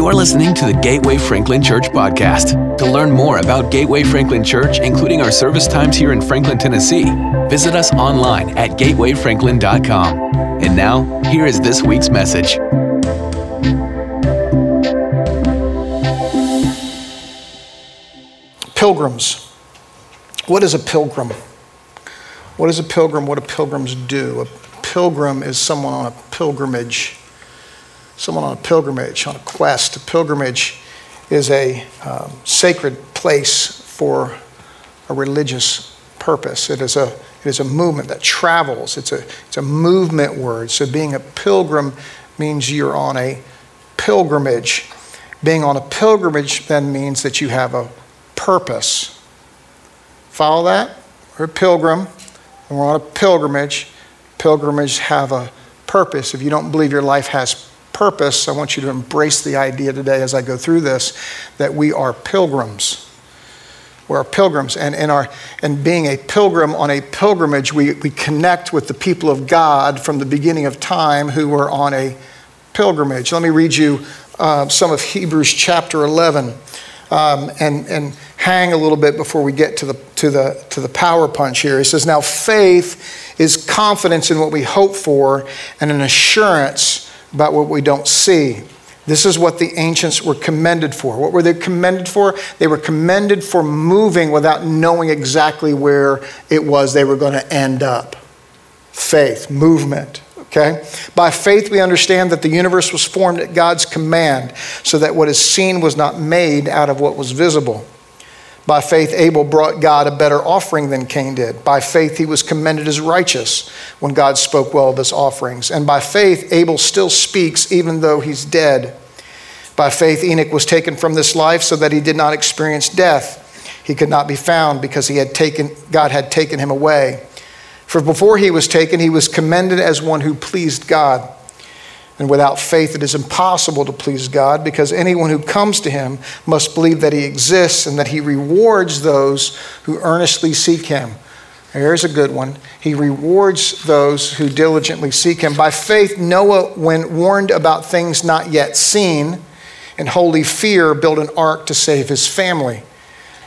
You're listening to the Gateway Franklin Church podcast. To learn more about Gateway Franklin Church, including our service times here in Franklin, Tennessee, visit us online at gatewayfranklin.com. And now, here is this week's message. Pilgrims. What is a pilgrim? What is a pilgrim? What do pilgrims do? A pilgrim is someone on a pilgrimage someone on a pilgrimage, on a quest. A pilgrimage is a um, sacred place for a religious purpose. It is a, it is a movement that travels, it's a, it's a movement word. So being a pilgrim means you're on a pilgrimage. Being on a pilgrimage then means that you have a purpose. Follow that? We're a pilgrim, and we're on a pilgrimage. Pilgrimages have a purpose. If you don't believe your life has purpose, I want you to embrace the idea today as I go through this that we are pilgrims. We're pilgrims, and in our and being a pilgrim on a pilgrimage, we, we connect with the people of God from the beginning of time who were on a pilgrimage. Let me read you uh, some of Hebrews chapter 11 um, and, and hang a little bit before we get to the, to, the, to the power punch here. He says, Now faith is confidence in what we hope for and an assurance about what we don't see. This is what the ancients were commended for. What were they commended for? They were commended for moving without knowing exactly where it was they were going to end up. Faith, movement. Okay? By faith, we understand that the universe was formed at God's command, so that what is seen was not made out of what was visible. By faith, Abel brought God a better offering than Cain did. By faith, he was commended as righteous when God spoke well of his offerings. And by faith, Abel still speaks even though he's dead. By faith, Enoch was taken from this life so that he did not experience death. He could not be found because he had taken, God had taken him away. For before he was taken, he was commended as one who pleased God. And without faith, it is impossible to please God because anyone who comes to him must believe that he exists and that he rewards those who earnestly seek him. Here's a good one. He rewards those who diligently seek him. By faith, Noah, when warned about things not yet seen, in holy fear, built an ark to save his family.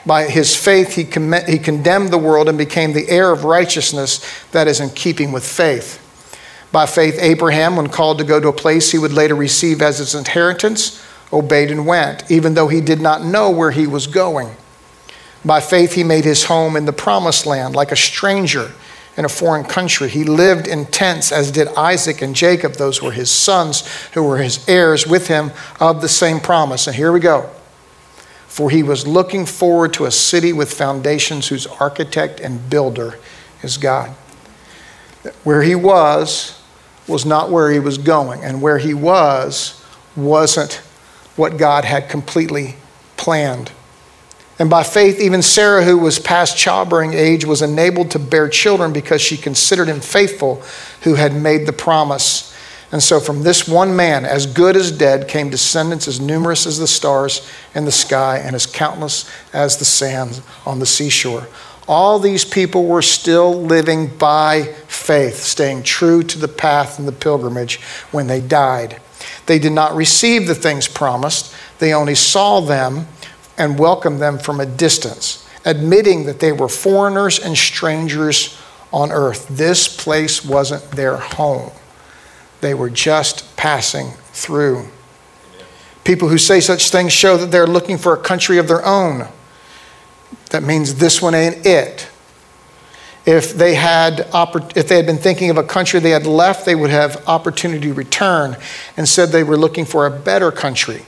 By his faith, he, con- he condemned the world and became the heir of righteousness that is in keeping with faith. By faith, Abraham, when called to go to a place he would later receive as his inheritance, obeyed and went, even though he did not know where he was going. By faith, he made his home in the promised land like a stranger in a foreign country. He lived in tents, as did Isaac and Jacob. Those were his sons who were his heirs with him of the same promise. And here we go. For he was looking forward to a city with foundations whose architect and builder is God. Where he was, was not where he was going, and where he was wasn't what God had completely planned. And by faith, even Sarah, who was past childbearing age, was enabled to bear children because she considered him faithful who had made the promise. And so, from this one man, as good as dead, came descendants as numerous as the stars in the sky and as countless as the sands on the seashore. All these people were still living by faith, staying true to the path and the pilgrimage when they died. They did not receive the things promised, they only saw them and welcomed them from a distance, admitting that they were foreigners and strangers on earth. This place wasn't their home, they were just passing through. People who say such things show that they're looking for a country of their own. That means this one ain't it. If they, had, if they had been thinking of a country they had left, they would have opportunity to return and said they were looking for a better country,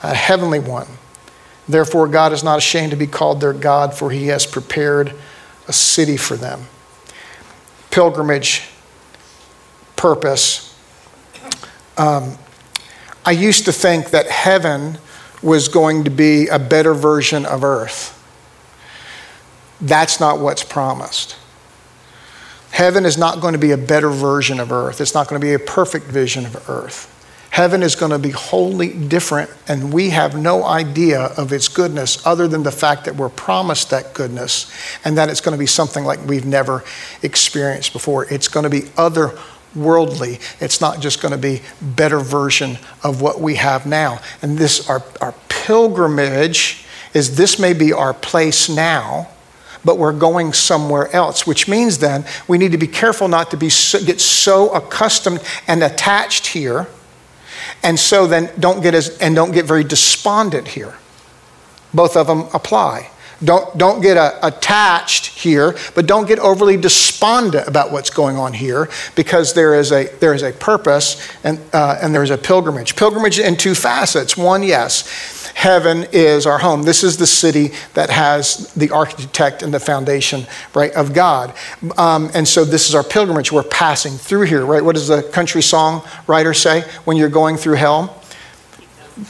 a heavenly one. Therefore, God is not ashamed to be called their God, for he has prepared a city for them. Pilgrimage, purpose. Um, I used to think that heaven was going to be a better version of earth. That's not what's promised. Heaven is not going to be a better version of earth. It's not going to be a perfect vision of earth. Heaven is going to be wholly different, and we have no idea of its goodness other than the fact that we're promised that goodness and that it's going to be something like we've never experienced before. It's going to be otherworldly worldly. It's not just going to be better version of what we have now. And this our, our pilgrimage is this may be our place now, but we're going somewhere else, which means then we need to be careful not to be so, get so accustomed and attached here, and so then don't get as and don't get very despondent here. Both of them apply. Don't, don't get uh, attached here, but don't get overly despondent about what's going on here because there is a, there is a purpose and, uh, and there is a pilgrimage. Pilgrimage in two facets. One, yes, heaven is our home. This is the city that has the architect and the foundation, right, of God. Um, and so this is our pilgrimage. We're passing through here, right? What does the country song writer say when you're going through hell?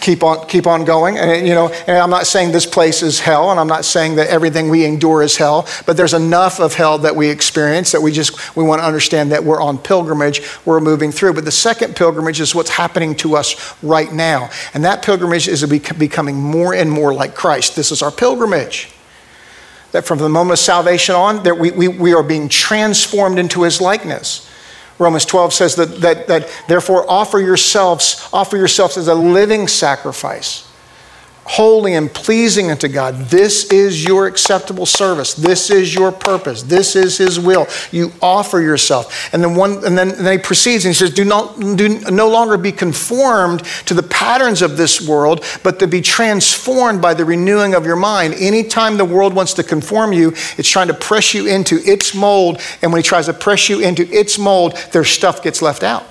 Keep on keep on going. And you know and i'm not saying this place is hell and i'm not saying that everything we endure is hell but there's enough of hell that we experience that we just we want to understand that we're on pilgrimage we're moving through. But the second pilgrimage is what's happening to us right now. And that pilgrimage is becoming more and more like christ. This is our pilgrimage. That from the moment of salvation on that we, we, we are being transformed into his likeness Romans 12 says that, that, that therefore offer yourselves, offer yourselves as a living sacrifice holy and pleasing unto God. This is your acceptable service. This is your purpose. This is His will. You offer yourself. And then one, and then, and then he proceeds and he says, Do not do no longer be conformed to the patterns of this world, but to be transformed by the renewing of your mind. Anytime the world wants to conform you, it's trying to press you into its mold. And when he tries to press you into its mold, their stuff gets left out.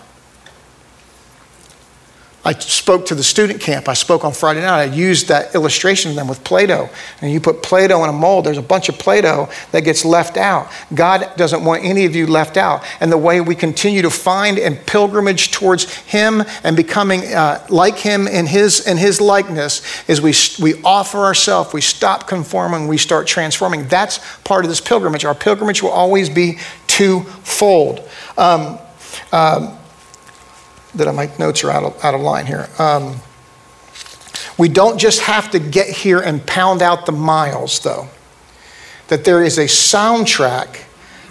I spoke to the student camp. I spoke on Friday night. I used that illustration of them with Play Doh. And you put Play Doh in a mold, there's a bunch of Play Doh that gets left out. God doesn't want any of you left out. And the way we continue to find and pilgrimage towards Him and becoming uh, like Him in His, in his likeness is we, we offer ourselves, we stop conforming, we start transforming. That's part of this pilgrimage. Our pilgrimage will always be twofold. Um, um, that my notes are out of, out of line here. Um, we don't just have to get here and pound out the miles, though. That there is a soundtrack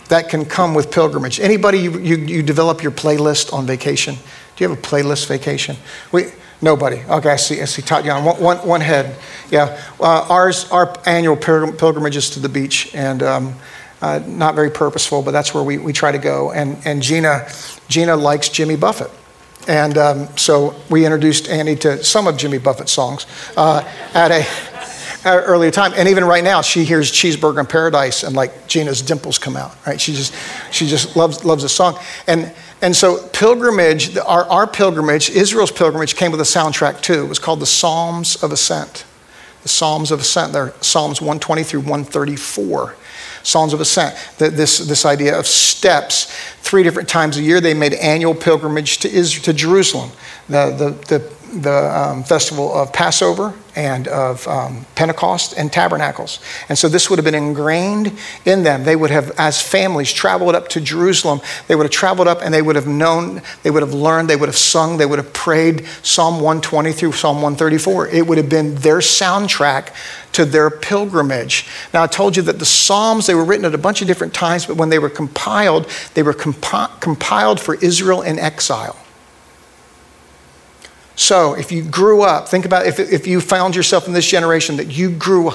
that can come with pilgrimage. Anybody, you, you, you develop your playlist on vacation? Do you have a playlist vacation? We, nobody. Okay, I see. I see. Tatiana, one, one, one head. Yeah, uh, ours, our annual pilgrimage is to the beach, and um, uh, not very purposeful, but that's where we, we try to go. And, and Gina, Gina likes Jimmy Buffett. And um, so we introduced Annie to some of Jimmy Buffett's songs uh, at a earlier time. And even right now, she hears Cheeseburger in Paradise and like Gina's dimples come out, right? She just, she just loves, loves the song. And, and so pilgrimage, our, our pilgrimage, Israel's pilgrimage came with a soundtrack too. It was called the Psalms of Ascent. The Psalms of Ascent. They're Psalms 120 through 134. Psalms of Ascent, this, this idea of steps. Three different times a year, they made annual pilgrimage to, Israel, to Jerusalem. The, the, the the um, festival of Passover and of um, Pentecost and Tabernacles. And so this would have been ingrained in them. They would have, as families, traveled up to Jerusalem. They would have traveled up and they would have known, they would have learned, they would have sung, they would have prayed Psalm 120 through Psalm 134. It would have been their soundtrack to their pilgrimage. Now, I told you that the Psalms, they were written at a bunch of different times, but when they were compiled, they were compi- compiled for Israel in exile. So if you grew up, think about if, if you found yourself in this generation that you grew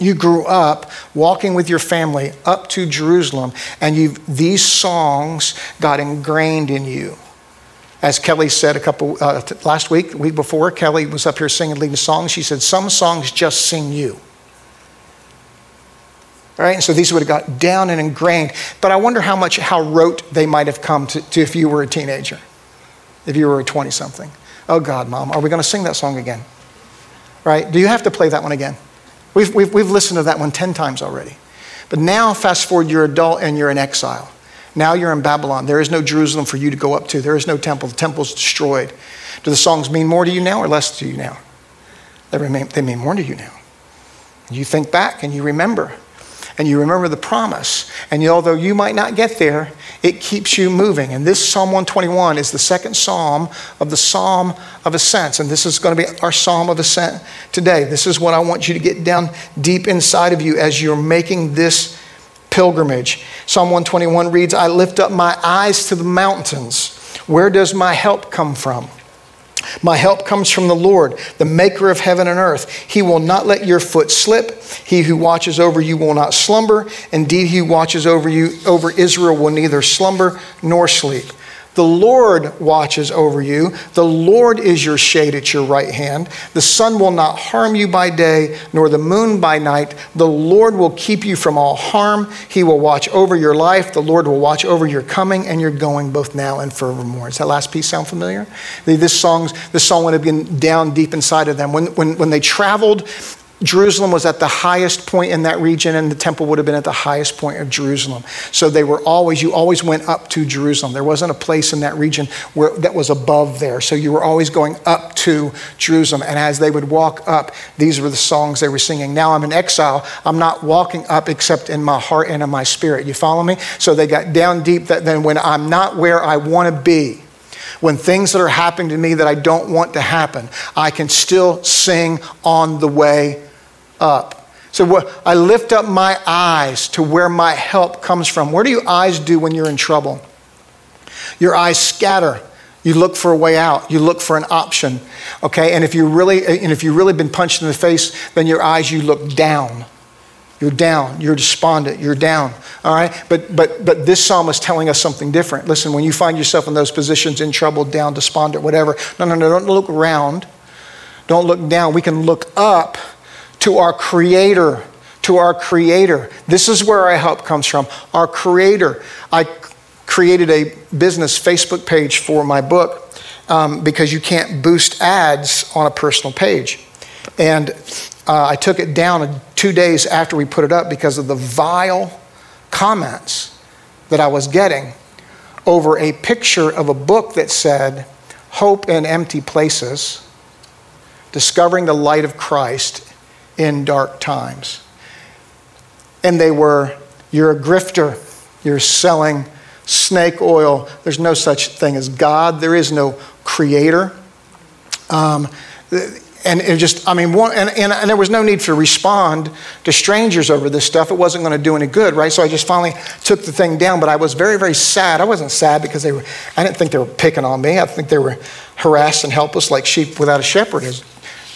you grew up walking with your family up to Jerusalem, and you these songs got ingrained in you. As Kelly said a couple uh, last week, week before, Kelly was up here singing, leading songs. She said, "Some songs just sing you." All right, and so these would have got down and ingrained. But I wonder how much, how rote they might have come to, to if you were a teenager, if you were a 20 something. Oh, God, Mom, are we going to sing that song again? Right? Do you have to play that one again? We've, we've, we've listened to that one 10 times already. But now, fast forward, you're adult and you're in exile. Now you're in Babylon. There is no Jerusalem for you to go up to. There is no temple. The temple's destroyed. Do the songs mean more to you now or less to you now? They, remain, they mean more to you now. You think back and you remember and you remember the promise. And although you might not get there, it keeps you moving. And this Psalm 121 is the second psalm of the Psalm of Ascent. And this is going to be our Psalm of Ascent today. This is what I want you to get down deep inside of you as you're making this pilgrimage. Psalm 121 reads, I lift up my eyes to the mountains. Where does my help come from? My help comes from the Lord, the maker of heaven and earth. He will not let your foot slip. He who watches over you will not slumber. Indeed, he who watches over you over Israel will neither slumber nor sleep. The Lord watches over you. The Lord is your shade at your right hand. The sun will not harm you by day, nor the moon by night. The Lord will keep you from all harm. He will watch over your life. The Lord will watch over your coming and your going, both now and forevermore. Does that last piece sound familiar? This, song's, this song would have been down deep inside of them. When, when, when they traveled Jerusalem was at the highest point in that region, and the temple would have been at the highest point of Jerusalem. So they were always, you always went up to Jerusalem. There wasn't a place in that region where that was above there. So you were always going up to Jerusalem. And as they would walk up, these were the songs they were singing. Now I'm in exile. I'm not walking up except in my heart and in my spirit. You follow me? So they got down deep that then when I'm not where I want to be, when things that are happening to me that I don't want to happen, I can still sing on the way up. So I lift up my eyes to where my help comes from. Where do your eyes do when you're in trouble? Your eyes scatter. You look for a way out. You look for an option. Okay? And if you really and if you've really been punched in the face, then your eyes you look down. You're down. You're despondent. You're down. All right? But but but this psalm is telling us something different. Listen, when you find yourself in those positions in trouble, down, despondent, whatever, no, no, no, don't look around. Don't look down. We can look up to our Creator. To our Creator. This is where our help comes from. Our Creator. I created a business Facebook page for my book um, because you can't boost ads on a personal page. And uh, I took it down two days after we put it up because of the vile comments that I was getting over a picture of a book that said, Hope in Empty Places Discovering the Light of Christ in dark times. And they were, you're a grifter, you're selling snake oil. There's no such thing as God, there is no creator. Um, and it just, I mean, one, and, and, and, there was no need to respond to strangers over this stuff. It wasn't going to do any good, right? So I just finally took the thing down, but I was very, very sad. I wasn't sad because they were, I didn't think they were picking on me. I think they were harassed and helpless like sheep without a shepherd, as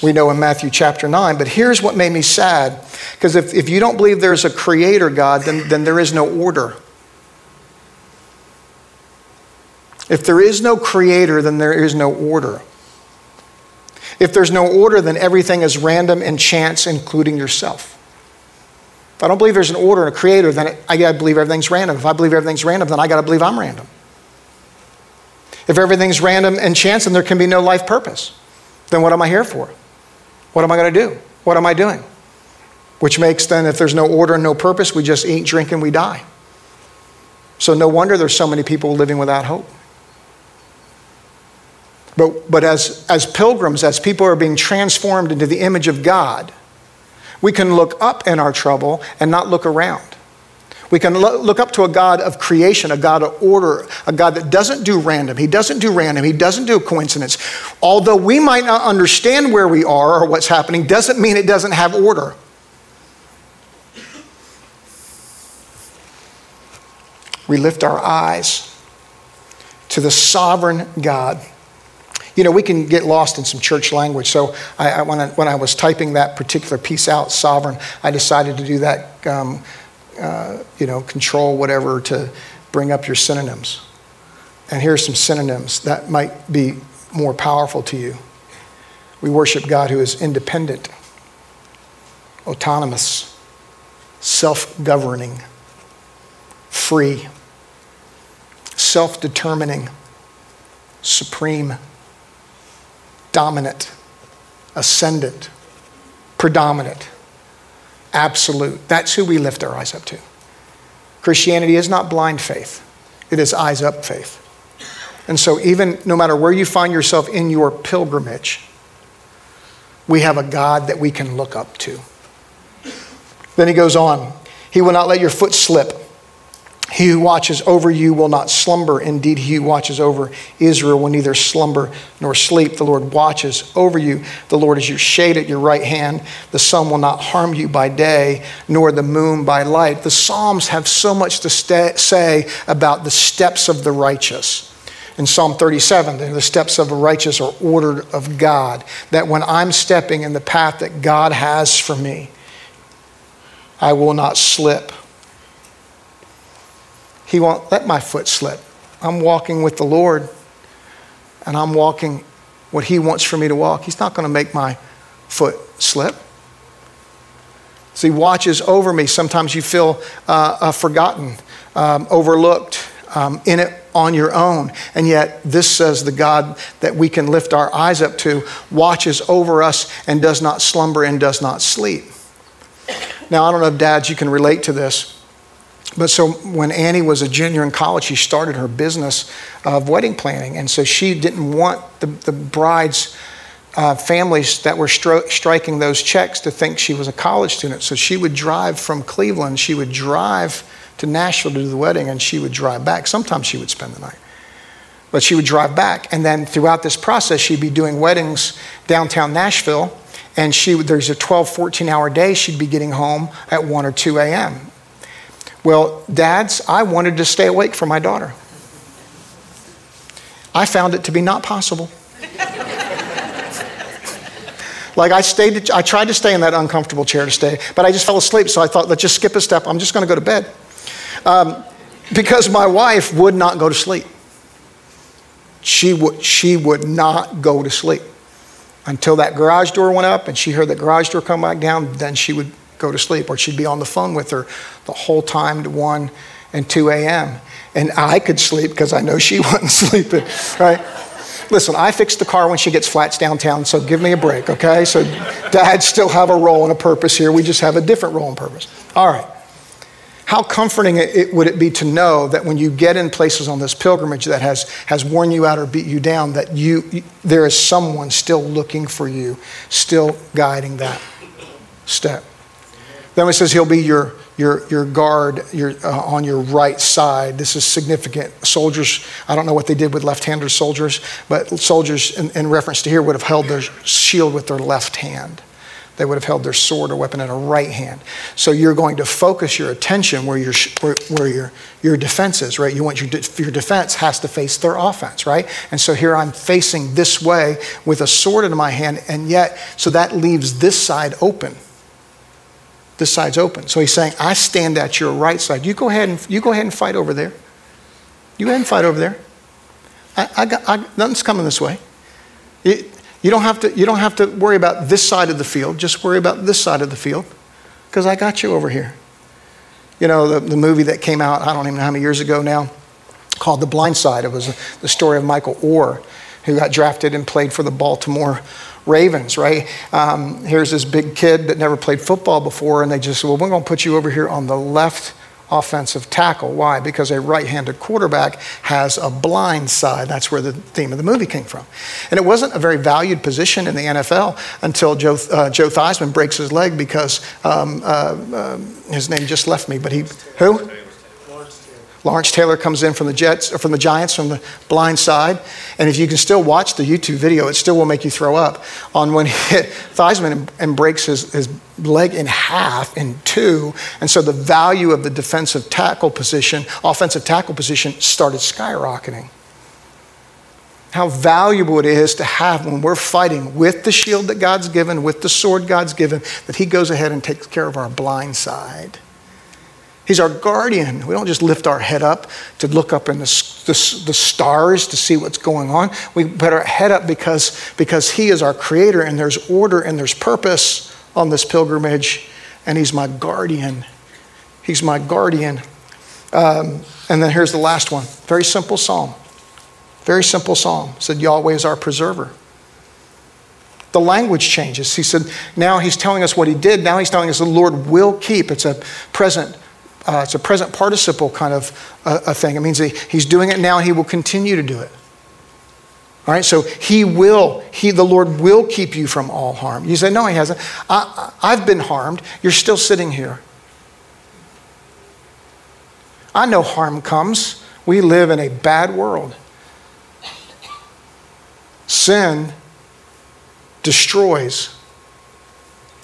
we know in Matthew chapter 9. But here's what made me sad because if, if you don't believe there's a creator God, then, then there is no order. If there is no creator, then there is no order. If there's no order, then everything is random and chance, including yourself. If I don't believe there's an order and a creator, then I gotta believe everything's random. If I believe everything's random, then I gotta believe I'm random. If everything's random and chance, then there can be no life purpose. Then what am I here for? What am I to do? What am I doing? Which makes then, if there's no order and no purpose, we just eat, drink, and we die. So no wonder there's so many people living without hope. But, but as, as pilgrims, as people are being transformed into the image of God, we can look up in our trouble and not look around. We can look up to a God of creation, a God of order, a God that doesn't do random. He doesn't do random. He doesn't do coincidence. Although we might not understand where we are or what's happening, doesn't mean it doesn't have order. We lift our eyes to the sovereign God. You know, we can get lost in some church language. So I, I, when, I, when I was typing that particular piece out, sovereign, I decided to do that. Um, uh, you know, control whatever to bring up your synonyms. And here's some synonyms that might be more powerful to you. We worship God who is independent, autonomous, self governing, free, self determining, supreme, dominant, ascendant, predominant absolute. That's who we lift our eyes up to. Christianity is not blind faith, it is eyes up faith. And so, even no matter where you find yourself in your pilgrimage, we have a God that we can look up to. Then he goes on He will not let your foot slip. He who watches over you will not slumber. Indeed, he who watches over Israel will neither slumber nor sleep. The Lord watches over you. The Lord is your shade at your right hand. The sun will not harm you by day, nor the moon by light. The Psalms have so much to say about the steps of the righteous. In Psalm 37, the steps of the righteous are ordered of God. That when I'm stepping in the path that God has for me, I will not slip. He won't let my foot slip. I'm walking with the Lord, and I'm walking what He wants for me to walk. He's not going to make my foot slip. So He watches over me. Sometimes you feel uh, uh, forgotten, um, overlooked, um, in it on your own. And yet, this says the God that we can lift our eyes up to watches over us and does not slumber and does not sleep. Now, I don't know if dads, you can relate to this. But so when Annie was a junior in college, she started her business of wedding planning. And so she didn't want the, the bride's uh, families that were stri- striking those checks to think she was a college student. So she would drive from Cleveland, she would drive to Nashville to do the wedding, and she would drive back. Sometimes she would spend the night. But she would drive back. And then throughout this process, she'd be doing weddings downtown Nashville. And she there's a 12, 14 hour day, she'd be getting home at 1 or 2 a.m. Well, dads, I wanted to stay awake for my daughter. I found it to be not possible. like I stayed, I tried to stay in that uncomfortable chair to stay, but I just fell asleep. So I thought, let's just skip a step. I'm just going to go to bed. Um, because my wife would not go to sleep. She would, she would not go to sleep until that garage door went up and she heard the garage door come back down. Then she would go to sleep, or she'd be on the phone with her the whole time to 1 and 2 a.m. And I could sleep because I know she wasn't sleeping, right? Listen, I fix the car when she gets flats downtown, so give me a break, okay? So dads still have a role and a purpose here. We just have a different role and purpose. All right. How comforting it, would it be to know that when you get in places on this pilgrimage that has, has worn you out or beat you down, that you, there is someone still looking for you, still guiding that step? Then it says he'll be your, your, your guard your, uh, on your right side. This is significant. Soldiers, I don't know what they did with left handed soldiers, but soldiers, in, in reference to here, would have held their shield with their left hand. They would have held their sword or weapon in a right hand. So you're going to focus your attention where your, where, where your, your defense is, right? You want your, your defense has to face their offense, right? And so here I'm facing this way with a sword in my hand, and yet, so that leaves this side open this side's open. So he's saying, I stand at your right side. You go ahead and, you go ahead and fight over there. You go ahead and fight over there. I, I got, I, nothing's coming this way. You, you, don't have to, you don't have to worry about this side of the field. Just worry about this side of the field because I got you over here. You know, the, the movie that came out, I don't even know how many years ago now, called The Blind Side. It was the story of Michael Oher, who got drafted and played for the Baltimore Ravens, right? Um, here's this big kid that never played football before, and they just said, well, we're going to put you over here on the left offensive tackle. Why? Because a right handed quarterback has a blind side. That's where the theme of the movie came from. And it wasn't a very valued position in the NFL until Joe, uh, Joe Theismann breaks his leg because um, uh, uh, his name just left me, but he, who? Lawrence Taylor comes in from the Jets from the Giants from the blind side, and if you can still watch the YouTube video, it still will make you throw up on when he hit Theismann and, and breaks his, his leg in half in two, and so the value of the defensive tackle position, offensive tackle position, started skyrocketing. How valuable it is to have when we're fighting with the shield that God's given, with the sword God's given, that He goes ahead and takes care of our blind side. He's our guardian. We don't just lift our head up to look up in the, the, the, stars to see what's going on. We put our head up because, because He is our creator and there's order and there's purpose on this pilgrimage, and He's my guardian. He's my guardian. Um, and then here's the last one very simple psalm. Very simple psalm. It said, Yahweh is our preserver. The language changes. He said, now he's telling us what he did. Now he's telling us the Lord will keep. It's a present uh, it's a present participle kind of uh, a thing. It means he, he's doing it now, he will continue to do it. All right, so he will, he, the Lord will keep you from all harm. You say, no, he hasn't. I, I've been harmed. You're still sitting here. I know harm comes. We live in a bad world. Sin destroys.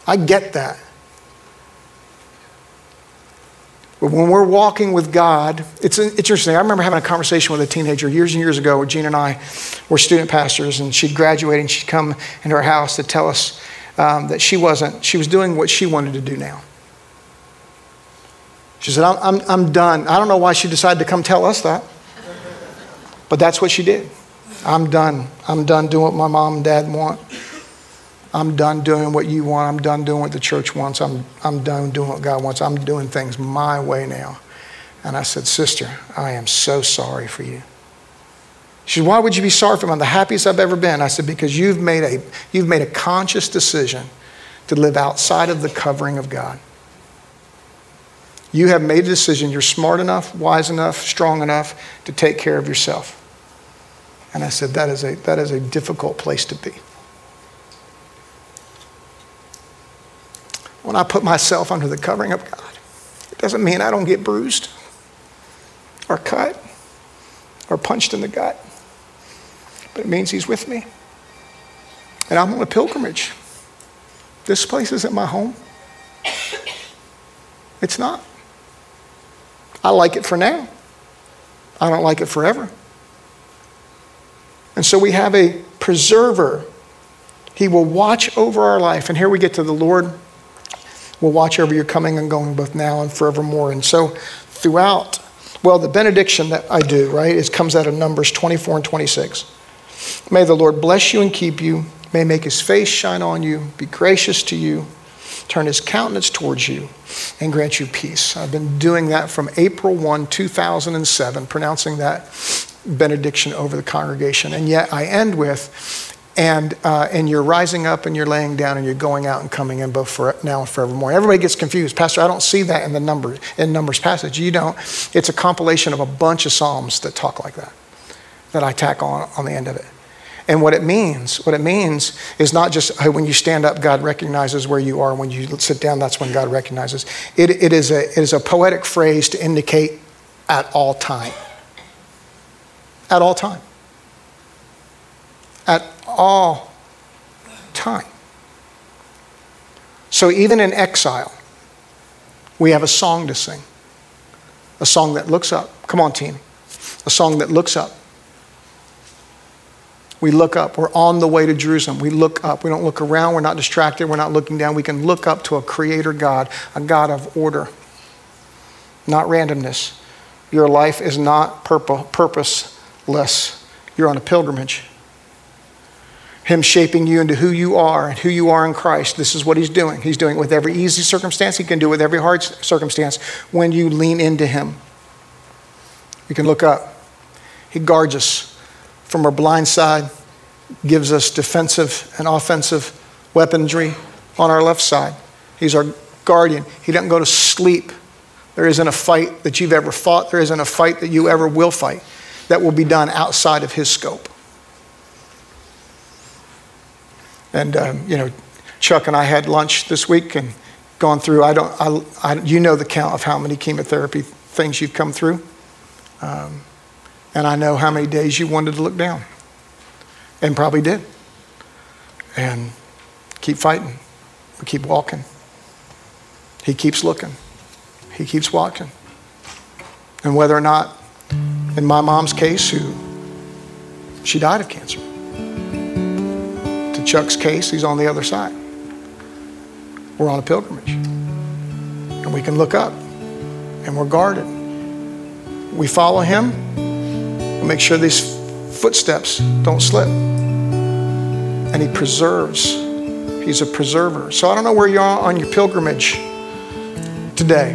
I get that. But when we're walking with God, it's interesting. I remember having a conversation with a teenager years and years ago where Gene and I were student pastors, and she'd graduated and she'd come into our house to tell us um, that she wasn't, she was doing what she wanted to do now. She said, I'm, I'm, I'm done. I don't know why she decided to come tell us that, but that's what she did. I'm done. I'm done doing what my mom and dad want. I'm done doing what you want. I'm done doing what the church wants. I'm, I'm done doing what God wants. I'm doing things my way now. And I said, Sister, I am so sorry for you. She said, Why would you be sorry for me? I'm the happiest I've ever been. I said, Because you've made a, you've made a conscious decision to live outside of the covering of God. You have made a decision. You're smart enough, wise enough, strong enough to take care of yourself. And I said, That is a, that is a difficult place to be. When I put myself under the covering of God. It doesn't mean I don't get bruised or cut or punched in the gut, but it means He's with me. And I'm on a pilgrimage. This place isn't my home. It's not. I like it for now. I don't like it forever. And so we have a preserver. He will watch over our life. And here we get to the Lord will watch over your coming and going both now and forevermore. And so throughout, well, the benediction that I do, right, it comes out of Numbers 24 and 26. May the Lord bless you and keep you. May make his face shine on you, be gracious to you, turn his countenance towards you, and grant you peace. I've been doing that from April 1, 2007, pronouncing that benediction over the congregation. And yet I end with, and, uh, and you're rising up and you're laying down and you're going out and coming in both for now and forevermore. Everybody gets confused. Pastor, I don't see that in the number, in Numbers passage. You don't. It's a compilation of a bunch of Psalms that talk like that, that I tack on on the end of it. And what it means, what it means is not just when you stand up, God recognizes where you are. When you sit down, that's when God recognizes. It, it, is, a, it is a poetic phrase to indicate at all time. At all time. All time. So even in exile, we have a song to sing. A song that looks up. Come on, team. A song that looks up. We look up. We're on the way to Jerusalem. We look up. We don't look around. We're not distracted. We're not looking down. We can look up to a creator God, a God of order, not randomness. Your life is not purposeless. You're on a pilgrimage. Him shaping you into who you are and who you are in Christ. This is what He's doing. He's doing it with every easy circumstance. He can do it with every hard circumstance when you lean into Him. You can look up. He guards us from our blind side, gives us defensive and offensive weaponry on our left side. He's our guardian. He doesn't go to sleep. There isn't a fight that you've ever fought, there isn't a fight that you ever will fight that will be done outside of His scope. And, um, you know, Chuck and I had lunch this week and gone through, I don't, I, I, you know the count of how many chemotherapy things you've come through. Um, and I know how many days you wanted to look down and probably did. And keep fighting. We keep walking. He keeps looking. He keeps walking. And whether or not, in my mom's case, who she died of cancer. Chuck's case, he's on the other side. We're on a pilgrimage. And we can look up and we're guarded. We follow him, we make sure these footsteps don't slip. And he preserves. He's a preserver. So I don't know where you are on your pilgrimage today.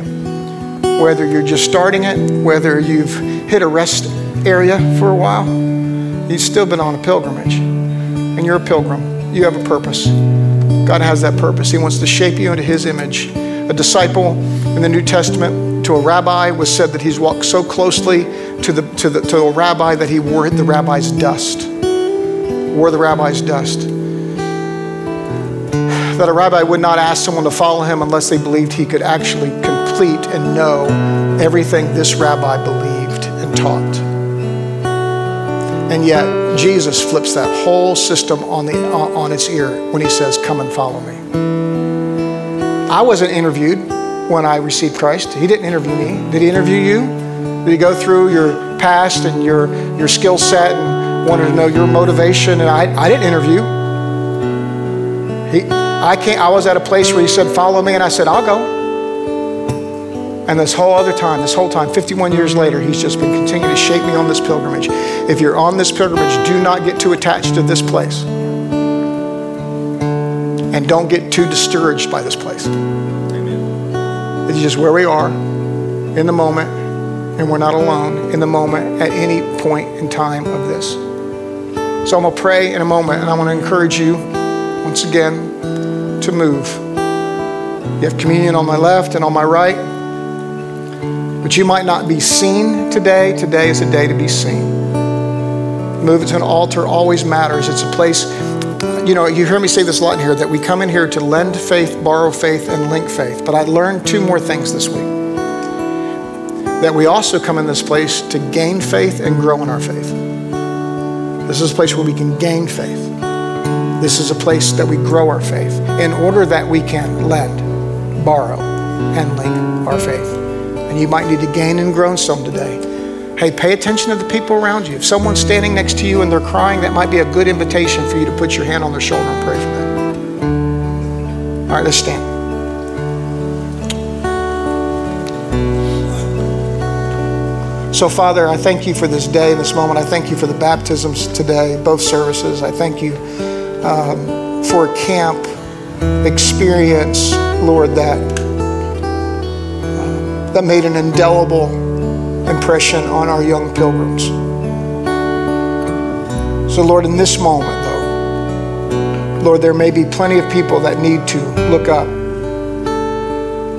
Whether you're just starting it, whether you've hit a rest area for a while, you've still been on a pilgrimage. And you're a pilgrim you have a purpose. God has that purpose. He wants to shape you into His image. A disciple in the New Testament to a rabbi was said that he's walked so closely to, the, to, the, to a rabbi that he wore the rabbi's dust. Wore the rabbi's dust. That a rabbi would not ask someone to follow him unless they believed he could actually complete and know everything this rabbi believed and taught. And yet, Jesus flips that whole system on, the, on its ear when he says, Come and follow me. I wasn't interviewed when I received Christ. He didn't interview me. Did he interview you? Did he go through your past and your, your skill set and wanted to know your motivation? And I, I didn't interview. He, I, can't, I was at a place where he said, Follow me. And I said, I'll go. And this whole other time, this whole time, 51 years later, he's just been continuing to shape me on this pilgrimage. If you're on this pilgrimage, do not get too attached to this place. And don't get too discouraged by this place. Amen. It's just where we are in the moment, and we're not alone in the moment at any point in time of this. So I'm going to pray in a moment, and I want to encourage you once again to move. You have communion on my left and on my right. But you might not be seen today. Today is a day to be seen. Moving to an altar always matters. It's a place, you know, you hear me say this a lot in here that we come in here to lend faith, borrow faith, and link faith. But I learned two more things this week. That we also come in this place to gain faith and grow in our faith. This is a place where we can gain faith. This is a place that we grow our faith in order that we can lend, borrow, and link our faith and you might need to gain and grow some today. Hey, pay attention to the people around you. If someone's standing next to you and they're crying, that might be a good invitation for you to put your hand on their shoulder and pray for them. All right, let's stand. So, Father, I thank you for this day, this moment. I thank you for the baptisms today, both services. I thank you um, for a camp experience, Lord, that that made an indelible impression on our young pilgrims. So, Lord, in this moment, though, Lord, there may be plenty of people that need to look up.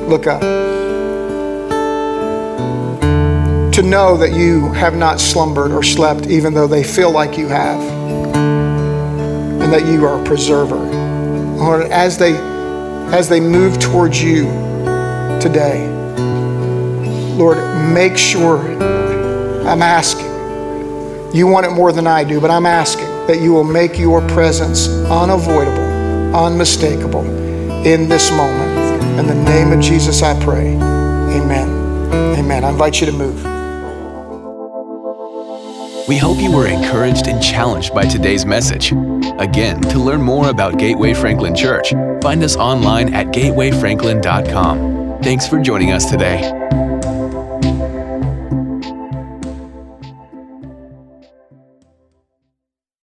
Look up. To know that you have not slumbered or slept, even though they feel like you have, and that you are a preserver. Lord, as they as they move towards you today, Lord, make sure I'm asking. You want it more than I do, but I'm asking that you will make your presence unavoidable, unmistakable in this moment. In the name of Jesus, I pray. Amen. Amen. I invite you to move. We hope you were encouraged and challenged by today's message. Again, to learn more about Gateway Franklin Church, find us online at gatewayfranklin.com. Thanks for joining us today.